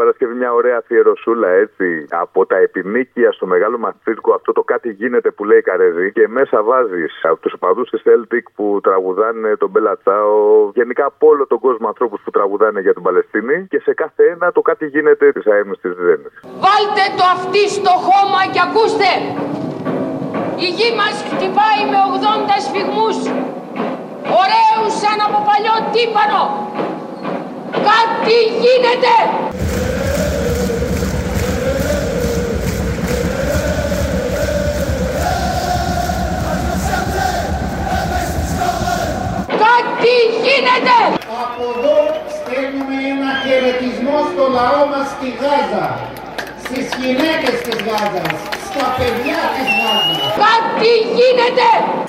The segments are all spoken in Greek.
Παρασκευή μια ωραία αφιερωσούλα έτσι από τα επιμήκεια στο μεγάλο μα αυτό το κάτι γίνεται που λέει Καρεζή και μέσα βάζεις από τους οπαδούς της Celtic που τραγουδάνε τον Μπελατσάο, γενικά από όλο τον κόσμο ανθρώπους που τραγουδάνε για την Παλαιστίνη και σε κάθε ένα το κάτι γίνεται της ΑΕΜ της Ζένη. Βάλτε το αυτή στο χώμα και ακούστε! Η γη μας χτυπάει με 80 σφιγμούς, ωραίους σαν από παλιό τύπανο. Κάτι γίνεται! Κάτι γίνεται! Από εδώ στέλνουμε ένα χαιρετισμό στο λαό μας στη Γάζα, στις γυναίκες της Γάζας, στα παιδιά της Γάζας. Κάτι γίνεται!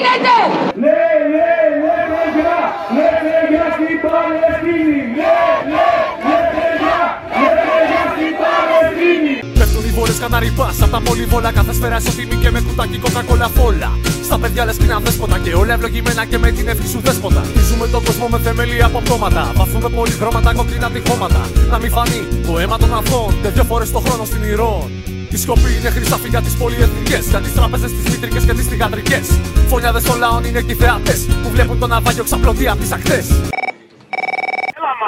Κάτι οι βόλες καναρυπάς Απ' τα πολυβόλα κάθε σφαίρα ισοτιμή και με κουτάκι κοκακόλα φόλα. Στα παιδιά λες είναι δέσποτα και όλα ευλογημένα και με την ευχή σου δέσποτα. Χτίζουμε τον κόσμο με θεμέλια από πτώματα. Βαφούμε πολυχρώματα κόκκινα τυχώματα. Να μην φανεί το αίμα των αθώων Και δυο φορές το χρόνο στην ηρών η σκοπή είναι χρυσάφι για τις πολυεθνικές Για τις τράπεζες, τις μήτρικες και τις θηγατρικές. Φωνιάδες των λαών είναι και οι θεατές Που βλέπουν τον ναυάγιο ξαπλωτή απ' τις ακτές. Έλα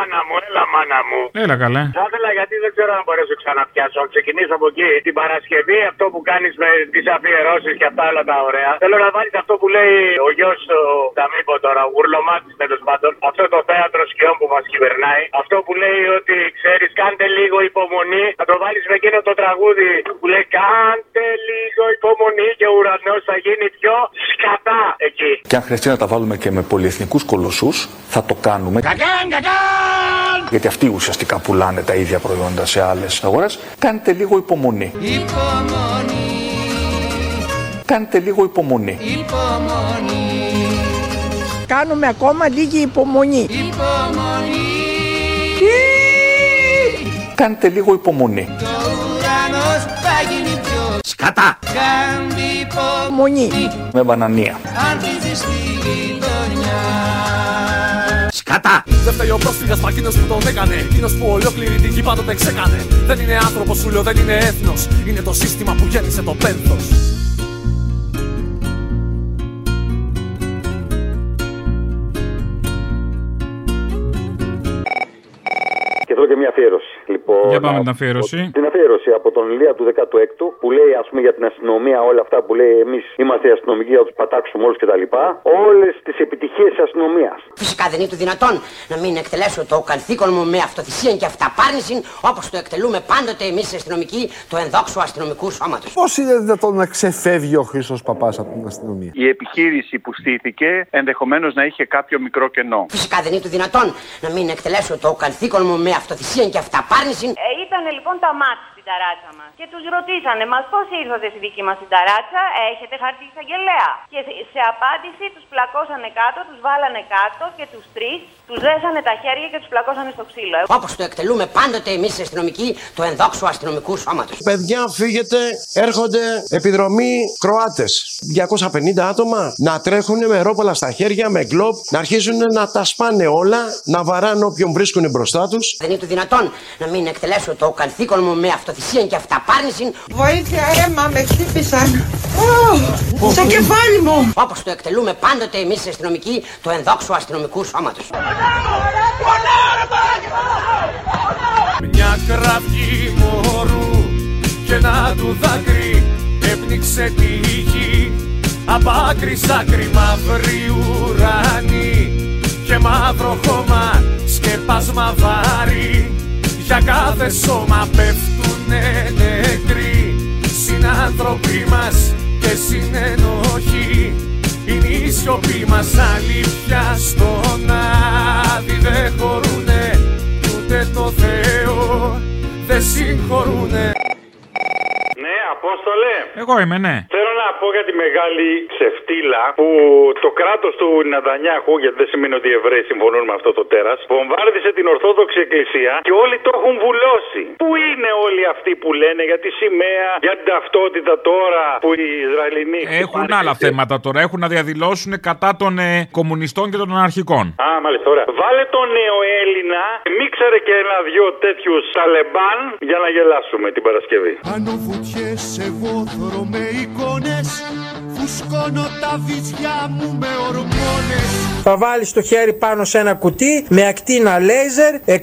μάνα μου, έλα μάνα μου. Έλα καλέ. Θα ήθελα γιατί δεν ξέρω αν μπορέσω ξαναπιάσω. Αν ξεκινήσω από εκεί. Την Παρασκευή αυτό που κάνεις με τις αφιερώσεις και αυτά όλα τα ωραία. Θέλω να βάλεις αυτό που λέει ο γιος του Ταμίπο τώρα, ο Γουρλωμάτη τέλος πάντων. Αυτό το θέατρο σκιών που μας κυβερνάει. Αυτό που λέει ότι ξέρεις, κάντε λίγο υπομονή. Θα το βάλεις με εκείνο το τραγούδι που λέει Κάντε λίγο υπομονή και ο ουρανός θα γίνει πιο σκατά εκεί. Και αν χρειαστεί να τα βάλουμε και με πολυεθνικούς κολοσσούς, θα το κάνουμε. Γιατί αυτοί ουσιαστικά πουλάνε τα ίδια προϊόντα σε άλλες αγορές. Κάντε λίγο υπομονή. Κάντε λίγο υπομονή. Κάνουμε ακόμα λίγη υπομονή. Κάντε λίγο υπομονή. Σκατά Υπομονή. Με μπανανία. Σκατά Δεν φταίει ο πρόσφυγας μα εκείνος που τον έκανε. Εκείνος που ολόκληρη την γη πάντοτε ξέκανε. Δεν είναι άνθρωπος σου λέω δεν είναι έθνος. Είναι το σύστημα που γέννησε το πένθος Και θέλω και μια αφιέρωση. Λοιπόν, Για πάμε να- την αφιέρωση. Την αφιέρωση από τον Ηλία του 16ου που λέει ας πούμε για την αστυνομία όλα αυτά που λέει εμείς είμαστε οι αστυνομικοί για να τους πατάξουμε όλους κτλ. Όλες τις επιτυχίες της αστυνομίας. Φυσικά δεν είναι του δυνατόν να μην εκτελέσω το καθήκον μου με αυτοθυσία και αυταπάρνηση όπως το εκτελούμε πάντοτε εμείς οι αστυνομικοί του ενδόξου αστυνομικού σώματος. Πώς είναι δυνατόν να ξεφεύγει ο Χρήστο Παπάς από την αστυνομία; Η επιχείρηση που στήθηκε ενδεχομένως να είχε κάποιο μικρό κενό. Φυσικά δεν είναι του δυνατόν να μην εκτελέσω το καθήκον μου με αυτοθυσία και αυταπάρνηση. Ε, ήταν λοιπόν τα μάτια στην ταράτσα μας. Και τους ρωτήσανε, μας πώς ήρθατε στη δική μας την ταράτσα, έχετε χαρτί εισαγγελέα. Και σε- σε απάντηση τους πλακώσανε κάτω, τους βάλανε κάτω και τους τρεις τους δέσανε τα χέρια και τους πλακώσανε στο ξύλο. Όπως το εκτελούμε πάντοτε εμείς οι αστυνομικοί του ενδόξου αστυνομικού σώματος. Παιδιά, φύγετε, έρχονται επιδρομή Κροάτες. 250 άτομα να τρέχουν με ρόπαλα στα χέρια, με γκλοπ, να αρχίζουν να τα σπάνε όλα, να βαράνε όποιον βρίσκουν μπροστά τους. Δεν είναι του δυνατόν να μην εκτελέσω το καθήκον μου με αυτοθυσία και αυταπάρνηση. Βοήθεια, αίμα, με χτύπησαν. Ω, στο κεφάλι μου. Όπως το εκτελούμε πάντοτε εμείς οι αστυνομικοί του ενδόξου αστυνομικού σώματος. Μια κραυγή μωρού και ένα του δάκρυ έπνιξε τη γη Απ' άκρη σ' άκρη μαύρη ουρανή και μαύρο χώμα σκεπάσμα βάρη για κάθε σώμα πέφτουνε νεκροί συνάνθρωποι μας και συνενοχοί. Είναι η σιωπή μας αλήθεια στον άδει δεν χωρούνε ούτε το Θεό δεν συγχωρούνε Ναι, από Απόστολε. Εγώ είμαι, ναι. Θέλω να πω για τη μεγάλη ξεφτύλα που το κράτος του Νατανιάχου, γιατί δεν σημαίνει ότι οι Εβραίοι συμφωνούν με αυτό το τέρας, βομβάρδισε την Ορθόδοξη Εκκλησία και όλοι το έχουν βουλώσει. Πού είναι όλοι αυτοί που λένε για τη σημαία, για την ταυτότητα τώρα που οι Ισραηλινοί. Έχουν χτυπάνε άλλα και- θέματα τώρα. Έχουν να διαδηλώσουν κατά των ε, κομμουνιστών και των αναρχικών. Α, μάλιστα, ωραία. Βάλε τον νέο Έλληνα, μίξαρε και ένα-δυο τέτοιους Ταλεμπάν για να γελάσουμε την Παρασκευή. Άνω βουτιές εγώ θωρώ με εικόνες Φουσκώνω τα βυζιά μου με ορμόνες Θα βάλεις το χέρι πάνω σε ένα κουτί με ακτίνα λέιζερ 666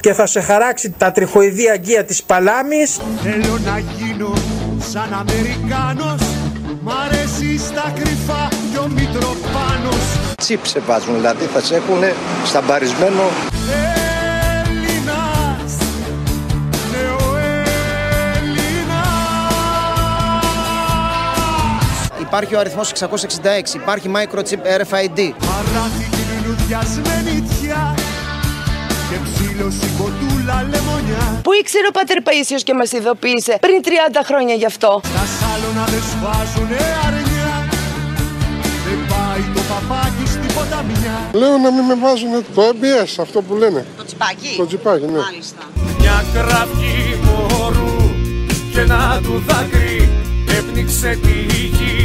και θα σε χαράξει τα τριχοειδή αγκία της παλάμης. Θέλω να γίνω σαν Αμερικάνος Μ' αρέσει στα κρυφά κι ο Μητροπάνος Τσίπς σε βάζουν, δηλαδή θα σε έχουν σταμπαρισμένο. Υπάρχει ο αριθμός 666, υπάρχει microchip RFID. Παράθηκη λουλουδιασμένη τιά Και ψήλωση κοντούλα λεμονιά Πού ήξερε ο Πάτερ Παΐσιος και μας ειδοποίησε πριν 30 χρόνια γι' αυτό; Τα σάλωνα δεν σφάζουνε αρνιά Δεν πάει το παπάκι στην ποταμιά Λέω να μην με βάζουν το MBS, αυτό που λένε. Το τσιπάκι; Το τσιπάκι, ναι. Μάλιστα. Μια κραυγή μωρού και ένα του δάκρυ έπνιξε τη γη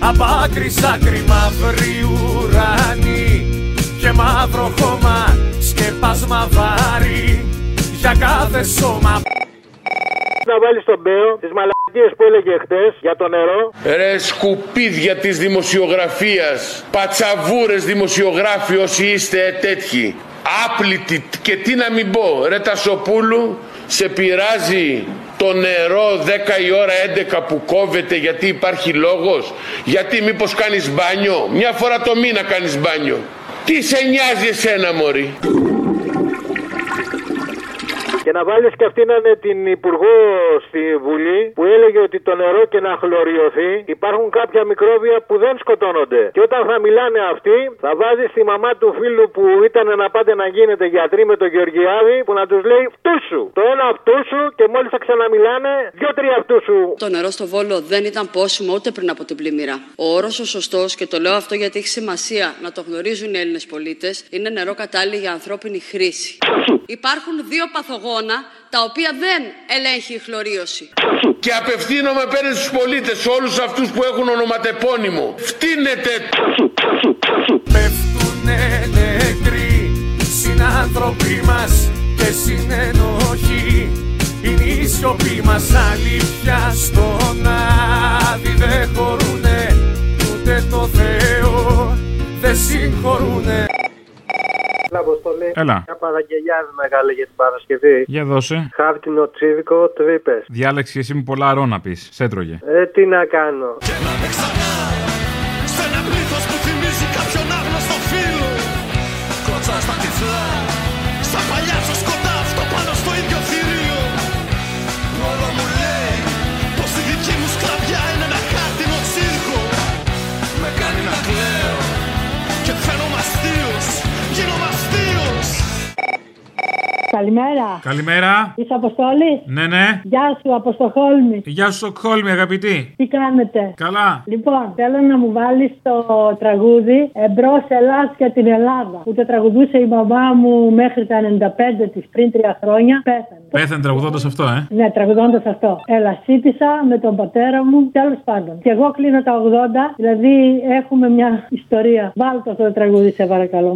Απ' άκρη σ' άκρη μαύρη ουρανή και μαύρο χώμα σκεπάσμα βάρη για κάθε σώμα Να βάλεις τον Μπέο τις μαλακίες που έλεγε χτες για το νερό. Ρε σκουπίδια της δημοσιογραφίας, πατσαβούρες δημοσιογράφοι όσοι είστε τέτοιοι. Άπλητοι και τι να μην πω, ρε Τασοπούλου, σε πειράζει το νερό 10 η ώρα 11 που κόβεται γιατί υπάρχει λόγος, γιατί μήπως κάνεις μπάνιο, μια φορά το μήνα κάνεις μπάνιο. Τι σε νοιάζει εσένα μωρή; Και να βάλεις και αυτήν είναι την Υπουργό στη Βουλή που έλεγε ότι το νερό και να χλωριωθεί υπάρχουν κάποια μικρόβια που δεν σκοτώνονται. Και όταν θα μιλάνε αυτοί, θα βάζεις τη μαμά του φίλου που ήταν να πάτε να γίνετε γιατροί με τον Γεωργιάδη που να τους λέει αυτούς σου. Το ένα αυτούς σου και μόλις θα ξαναμιλάνε, δυο-τρία αυτούς σου. Το νερό στο Βόλο δεν ήταν πόσιμο ούτε πριν από την πλημμύρα. Ο όρος ο σωστός, και το λέω αυτό γιατί έχει σημασία να το γνωρίζουν οι Έλληνες πολίτες, είναι νερό κατάλληλο για ανθρώπινη χρήση. Υπάρχουν δύο παθογόνα τα οποία δεν ελέγχει η χλωρίωση. Και απευθύνομαι απέναντι στους πολίτες, σε όλους αυτούς που έχουν ονοματεπώνυμο. Φτύνετε. Πέφτουνε νεκροί συνάνθρωποι μας και συνενοχοί Είναι η σιωπή μας αλήθεια στον Αποστολή. Έλα. Μια παραγγελιά μεγάλη για την Παρασκευή. Για δώσε. Χάφτινο τσίρικο, τρύπε. Διάλεξε εσύ μου πολλά ρο να πεις. Σε έτρωγε. Ε, τι να κάνω. Σ' Καλημέρα. Καλημέρα. Είσαι Αποστόλης; Ναι, ναι. Γεια σου, Αποστοχόλμη. Γεια σου, Στοκχόλμη, αγαπητή. Τι κάνετε; Καλά. Λοιπόν, θέλω να μου βάλεις το τραγούδι Εμπρός Ελλάς για την Ελλάδα που το τραγουδούσε η μαμά μου μέχρι τα 95 της πριν τρία χρόνια. Πέθανε. Πέθανε τραγουδώντας αυτό, ε. Ναι, τραγουδώντας αυτό. Έλα, σύντησα με τον πατέρα μου, τέλος πάντων. Και εγώ κλείνω τα 80, δηλαδή έχουμε μια ιστορία. Βάλτε αυτό το τραγούδι, σε παρακαλώ.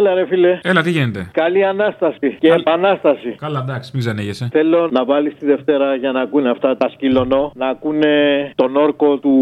Έλα, ρε φίλε. Έλα, τι γίνεται; Καλή ανάσταση και επανάσταση. Καλά, εντάξει, μην ζανίγεσαι. Θέλω να βάλεις τη Δευτέρα για να ακούνε αυτά τα σκυλονό, να ακούνε τον όρκο του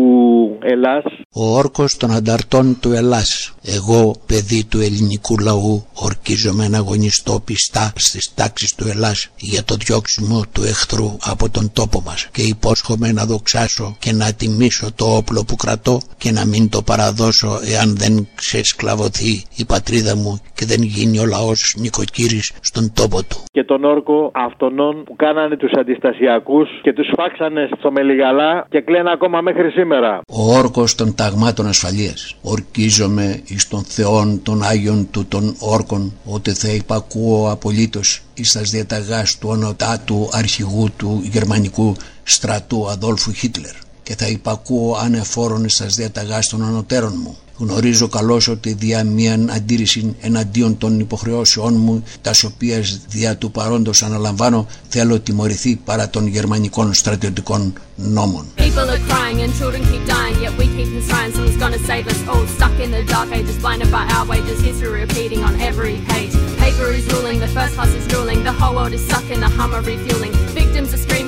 Ελλάς. Ο όρκος των ανταρτών του Ελλάς. Εγώ, παιδί του ελληνικού λαού, ορκίζομαι να αγωνιστώ πιστά στις τάξεις του Ελλάς για το διώξιμο του εχθρού από τον τόπο μας και υπόσχομαι να δοξάσω και να τιμήσω το όπλο που κρατώ και να μην το παραδώσω εάν δεν ξεσκλαβωθεί η πατρίδα μου και δεν γίνει ο λαός νοικοκύρης στον τόπο του. Και τον όρκο αυτών που κάνανε τους αντιστασιακούς και τους φάξανε στο Μελιγαλά και κλαίνε ακόμα μέχρι σήμερα. Ο όρκος των ταγμάτων ασφαλείας. Ορκίζομαι εις των θεών των Άγιων του των όρκων ότι θα υπακούω απολύτως εις τας διαταγάς του ονοτάτου αρχηγού του γερμανικού στρατού Αδόλφου Χίτλερ και θα υπακούω ανεφόρον εις τας διαταγάς των ανωτέρων μου. Γνωρίζω καλώς ότι δια μία αντίρρηση εναντίον των υποχρεώσεών μου, τα οποία δια του παρόντος αναλαμβάνω, θέλω τιμωρηθεί παρά των γερμανικών στρατιωτικών νόμων.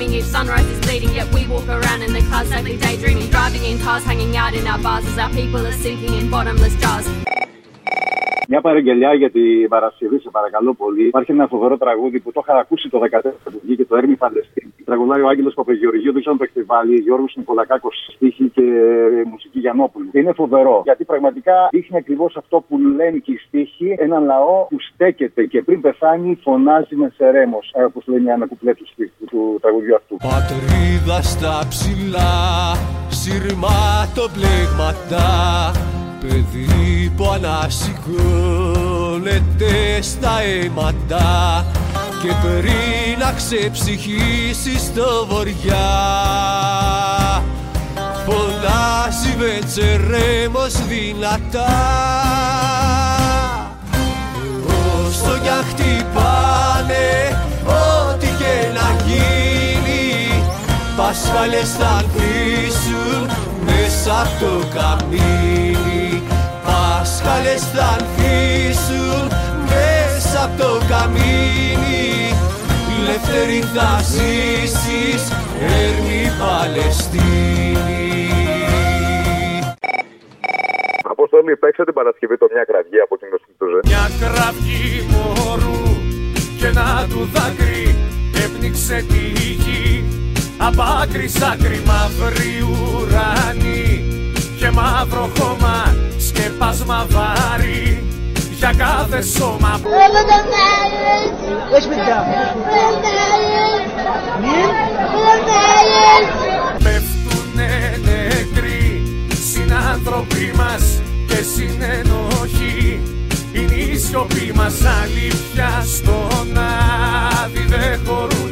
Each sunrise is bleeding, yet we walk around in the clouds sadly daydreaming. Driving in cars, hanging out in our bars as our people are sinking in bottomless jars. Μια παραγγελιά για την Παρασκευή, σε παρακαλώ πολύ. Υπάρχει ένα φοβερό τραγούδι που το είχα ακούσει το 2014 που βγήκε το Έρμη Παλαιστίνη. Τραγουδάει ο Άγγελος Παπαγεωργίου, δεν ξέρω αν το έχετε βάλει. Γιώργος Νικολακάκος στίχη και μουσική Γιαννόπουλου. Και είναι φοβερό γιατί πραγματικά δείχνει ακριβώς αυτό που λένε και οι στίχοι. Έναν λαό που στέκεται και πριν πεθάνει φωνάζει με σερέμος. Όπως λένε ένα κουπλέ του, στίχου, του τραγουδιού αυτού. Πατρίδα στα ψηλά, σειρμάτοπλεγματά Παιδί που ανασηκώνεται στα αίματα και πριν να ξεψυχήσει στο βοριά φωνάζει με τσερέμος δυνατά. Όσο κι αν χτυπάνε ό,τι και να γίνει Πασχάλες θα ανθίσουν μέσα από το καμίνι Πάσχαλες θα ανθίσουν μέσα από το καμίνι. Ελεύθερη θα ζήσεις, έρμη Παλαιστίνη. Αποστολή, παίξε την Παρασκευή το μια κραυγή από την Κωνσταντούζε. Μια κραυγή μωρού και να του δάκρυ έπνιξε τη γη Απ' άκρη σ' άκρη μαύρη ουρανή και μαύρο χώμα σκεπάσμα βάρη για κάθε σώμα Πέφτουνε νεκροί συνάνθρωποι μας και συνενοχοί. Είναι η σιωπή μας αλήθεια στον άδει δεν χωρούνε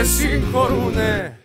ούτε το Θεό δεν συγχωρούνε